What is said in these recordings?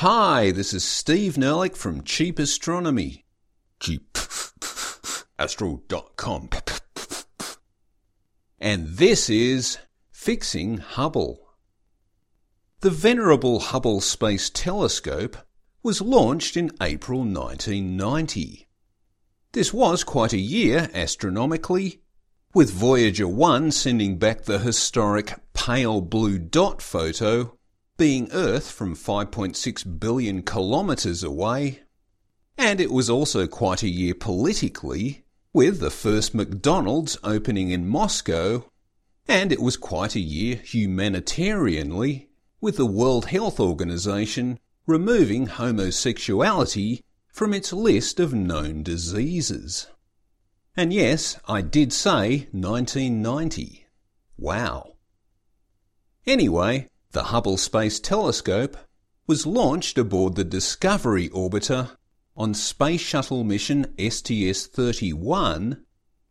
Hi, this is Steve Nerlich from Cheap Astronomy. Cheapastro.com. And this is Fixing Hubble. The venerable Hubble Space Telescope was launched in April 1990. This was quite a year astronomically, with Voyager 1 sending back the historic pale blue dot photo being Earth from 5.6 billion kilometres away. And it was also quite a year politically, with the first McDonald's opening in Moscow, and it was quite a year humanitarianly, with the World Health Organization removing homosexuality from its list of known diseases. And yes, I did say 1990. Wow. Anyway, the Hubble Space Telescope was launched aboard the Discovery orbiter on Space Shuttle mission STS 31,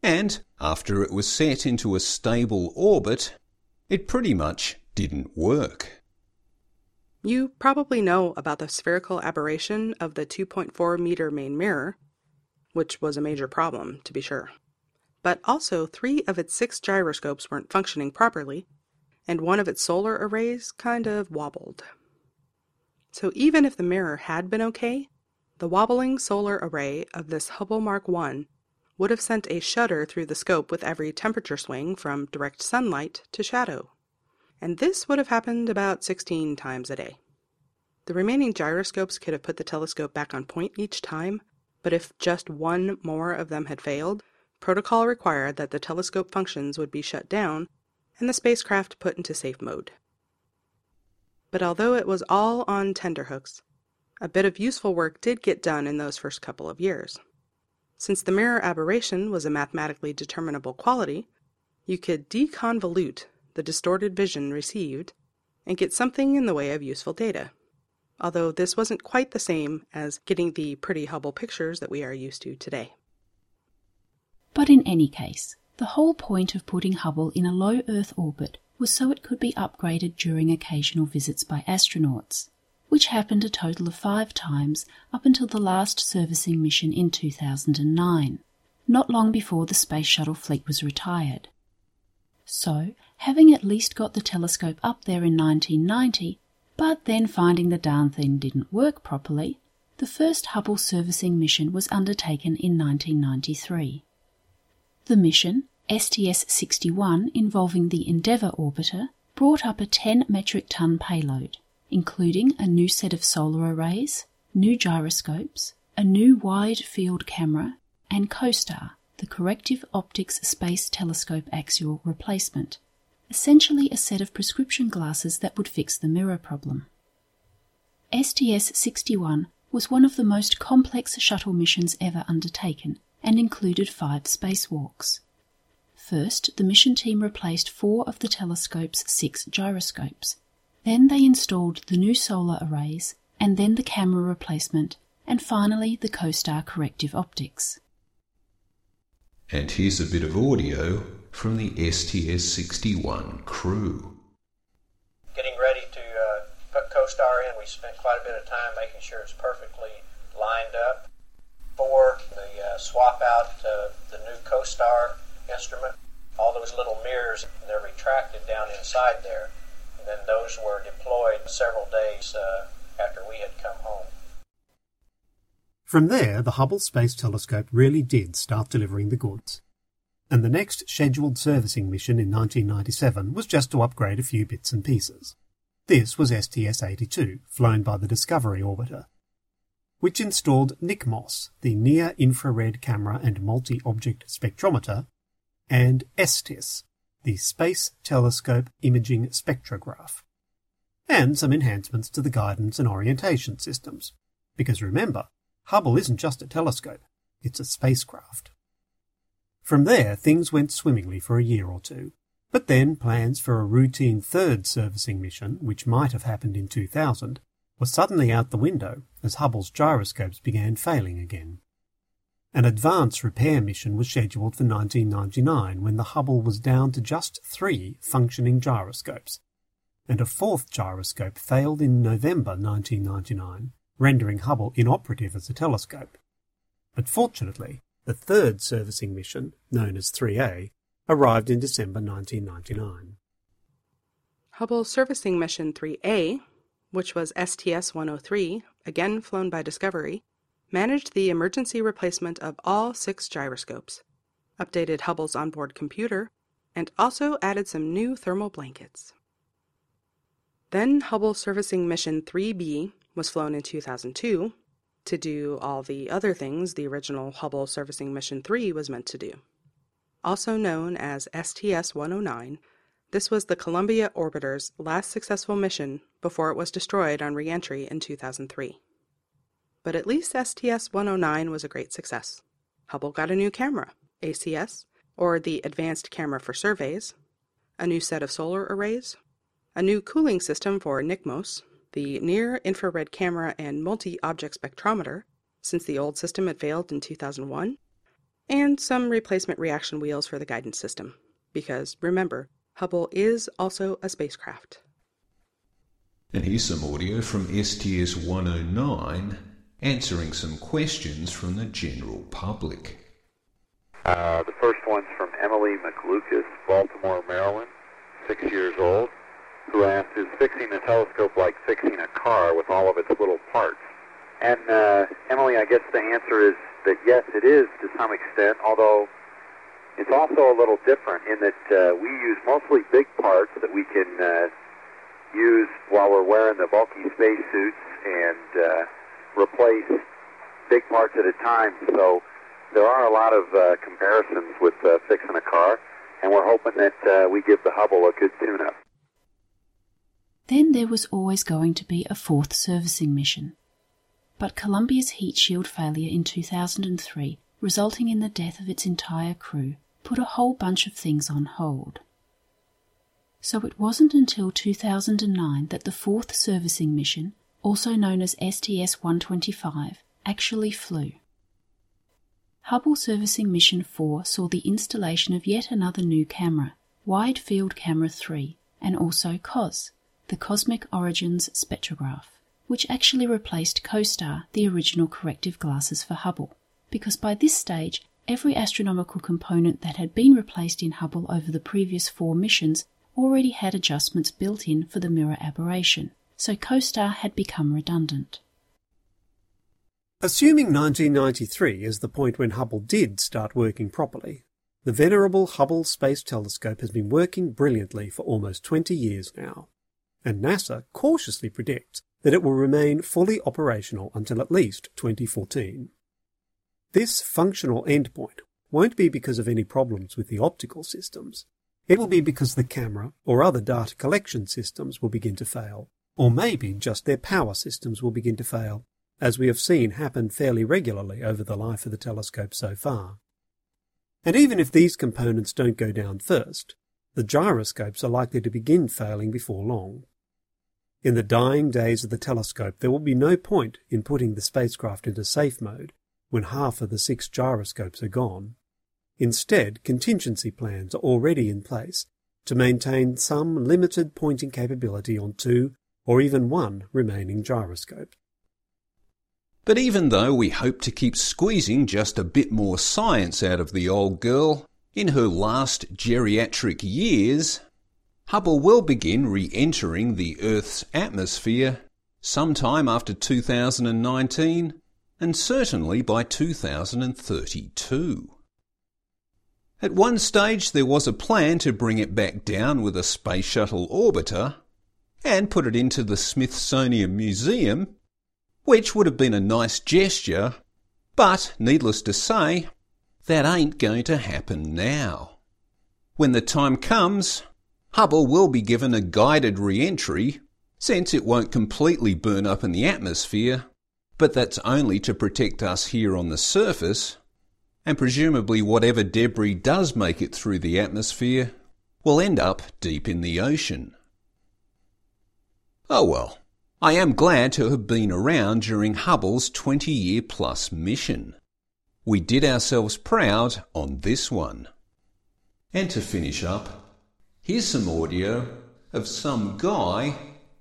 and after it was set into a stable orbit, it pretty much didn't work. You probably know about the spherical aberration of the 2.4 meter main mirror, which was a major problem, to be sure. But also, three of its six gyroscopes weren't functioning properly, and one of its solar arrays kind of wobbled. So even if the mirror had been okay, the wobbling solar array of this Hubble Mark I would have sent a shudder through the scope with every temperature swing from direct sunlight to shadow. And this would have happened about 16 times a day. The remaining gyroscopes could have put the telescope back on point each time, but if just one more of them had failed, protocol required that the telescope functions would be shut down and the spacecraft put into safe mode. But although it was all on tenterhooks, a bit of useful work did get done in those first couple of years. Since the mirror aberration was a mathematically determinable quality, you could deconvolute the distorted vision received and get something in the way of useful data. Although this wasn't quite the same as getting the pretty Hubble pictures that we are used to today. But in any case, the whole point of putting Hubble in a low Earth orbit was so it could be upgraded during occasional visits by astronauts, which happened a total of five times up until the last servicing mission in 2009, not long before the Space Shuttle fleet was retired. So, having at least got the telescope up there in 1990, but then finding the darn thing didn't work properly, the first Hubble servicing mission was undertaken in 1993. The mission, STS 61, involving the Endeavour orbiter, brought up a 10 metric ton payload, including a new set of solar arrays, new gyroscopes, a new wide field camera, and COSTAR, the Corrective Optics Space Telescope Axial Replacement, essentially a set of prescription glasses that would fix the mirror problem. STS 61 was one of the most complex shuttle missions ever undertaken and included five spacewalks. First, the mission team replaced four of the telescope's six gyroscopes. Then they installed the new solar arrays, and then the camera replacement, and finally the COSTAR corrective optics. And here's a bit of audio from the STS 61 crew. Getting ready to uh, put COSTAR in, we spent quite a bit of time making sure it's perfectly lined up for the uh, swap out uh, the new COSTAR instrument. All those little mirrors, they're retracted down inside there. And then those were deployed several days uh, after we had come home. From there, the Hubble Space Telescope really did start delivering the goods. And the next scheduled servicing mission in 1997 was just to upgrade a few bits and pieces. This was STS 82, flown by the Discovery orbiter, which installed NICMOS, the Near Infrared Camera and Multi-Object Spectrometer, and STIS, the Space Telescope Imaging Spectrograph, and some enhancements to the guidance and orientation systems. Because remember, Hubble isn't just a telescope, it's a spacecraft. From there, things went swimmingly for a year or two, but then plans for a routine third servicing mission, which might have happened in 2000, was suddenly out the window as Hubble's gyroscopes began failing again. An advance repair mission was scheduled for 1999 when the Hubble was down to just three functioning gyroscopes. and a fourth gyroscope failed in November 1999, rendering Hubble inoperative as a telescope. But fortunately, the third servicing mission, known as 3A, arrived in December 1999. Hubble Servicing Mission 3A, which was STS 103, again flown by Discovery, managed the emergency replacement of all six gyroscopes, updated Hubble's onboard computer, and also added some new thermal blankets. Then Hubble Servicing Mission 3B was flown in 2002 to do all the other things the original Hubble Servicing Mission 3 was meant to do. Also known as STS 109, this was the Columbia orbiter's last successful mission before it was destroyed on reentry in 2003. But at least STS 109 was a great success. Hubble got a new camera, ACS, or the Advanced Camera for Surveys, a new set of solar arrays, a new cooling system for NICMOS, the Near Infrared Camera and Multi Object Spectrometer, since the old system had failed in 2001, and some replacement reaction wheels for the guidance system. Because remember, Hubble is also a spacecraft. And here's some audio from STS 109 answering some questions from the general public. Uh, the first one's from Emily McLucas, Baltimore, Maryland, six years old, who asked, is fixing a telescope like fixing a car with all of its little parts? And uh, Emily, I guess the answer is that yes, it is to some extent, although it's also a little different in that uh, we use mostly big parts that we can uh, use while we're wearing the bulky spacesuits and uh, replace big parts at a time. So there are a lot of uh, comparisons with uh, fixing a car, and we're hoping that uh, we give the Hubble a good tune-up. Then there was always going to be a fourth servicing mission. But Columbia's heat shield failure in 2003, resulting in the death of its entire crew, put a whole bunch of things on hold. So it wasn't until 2009 that the fourth servicing mission, also known as STS 125, actually flew. Hubble Servicing Mission 4 saw the installation of yet another new camera, Wide Field Camera 3, and also COS, the Cosmic Origins Spectrograph, which actually replaced COSTAR, the original corrective glasses for Hubble, because by this stage, every astronomical component that had been replaced in Hubble over the previous four missions already had adjustments built in for the mirror aberration, so COSTAR had become redundant. Assuming 1993 is the point when Hubble did start working properly, the venerable Hubble Space Telescope has been working brilliantly for almost 20 years now, and NASA cautiously predicts that it will remain fully operational until at least 2014. This functional endpoint won't be because of any problems with the optical systems. It will be because the camera or other data collection systems will begin to fail, or maybe just their power systems will begin to fail, as we have seen happen fairly regularly over the life of the telescope so far. And even if these components don't go down first, the gyroscopes are likely to begin failing before long. In the dying days of the telescope, there will be no point in putting the spacecraft into safe mode when half of the six gyroscopes are gone. Instead, contingency plans are already in place to maintain some limited pointing capability on two or even one remaining gyroscope. But even though we hope to keep squeezing just a bit more science out of the old girl in her last geriatric years, Hubble will begin re entering the Earth's atmosphere sometime after 2019 and certainly by 2032. At one stage, there was a plan to bring it back down with a space shuttle orbiter and put it into the Smithsonian Museum, which would have been a nice gesture, but needless to say, that ain't going to happen now. When the time comes, Hubble will be given a guided re entry, since it won't completely burn up in the atmosphere, but that's only to protect us here on the surface, and presumably whatever debris does make it through the atmosphere will end up deep in the ocean. Oh well, I am glad to have been around during Hubble's 20 year plus mission. We did ourselves proud on this one. And to finish up, here's some audio of some guy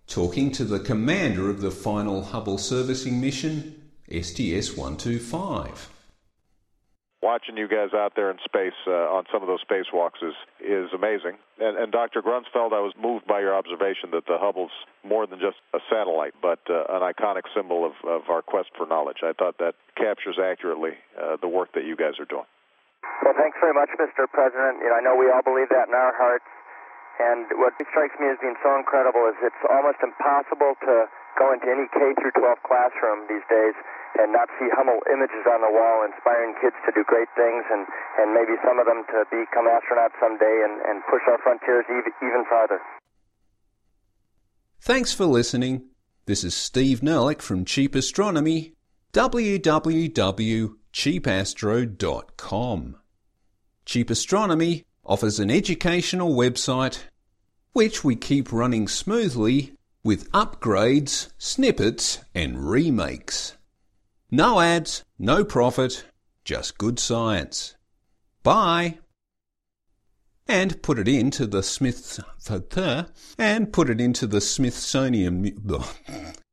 talking to the commander of the final Hubble servicing mission, STS 125. Watching you guys out there in space uh, on some of those spacewalks is, is amazing. And, and Dr. Grunsfeld, I was moved by your observation that the Hubble's more than just a satellite, but uh, an iconic symbol of, of our quest for knowledge. I thought that captures accurately uh, the work that you guys are doing. Well, thanks very much, Mr. President. You know, I know we all believe that in our hearts. And what strikes me as being so incredible is it's almost impossible to go into any K through 12 classroom these days and not see Hubble images on the wall inspiring kids to do great things and, and maybe some of them to become astronauts someday and, and push our frontiers even, even farther. Thanks for listening. This is Steve Nerlich from Cheap Astronomy, www.cheapastro.com. Cheap Astronomy offers an educational website which we keep running smoothly with upgrades, snippets, and remakes. No ads, no profit, just good science. Bye. And put it into the Smith and put it into the Smithsonian.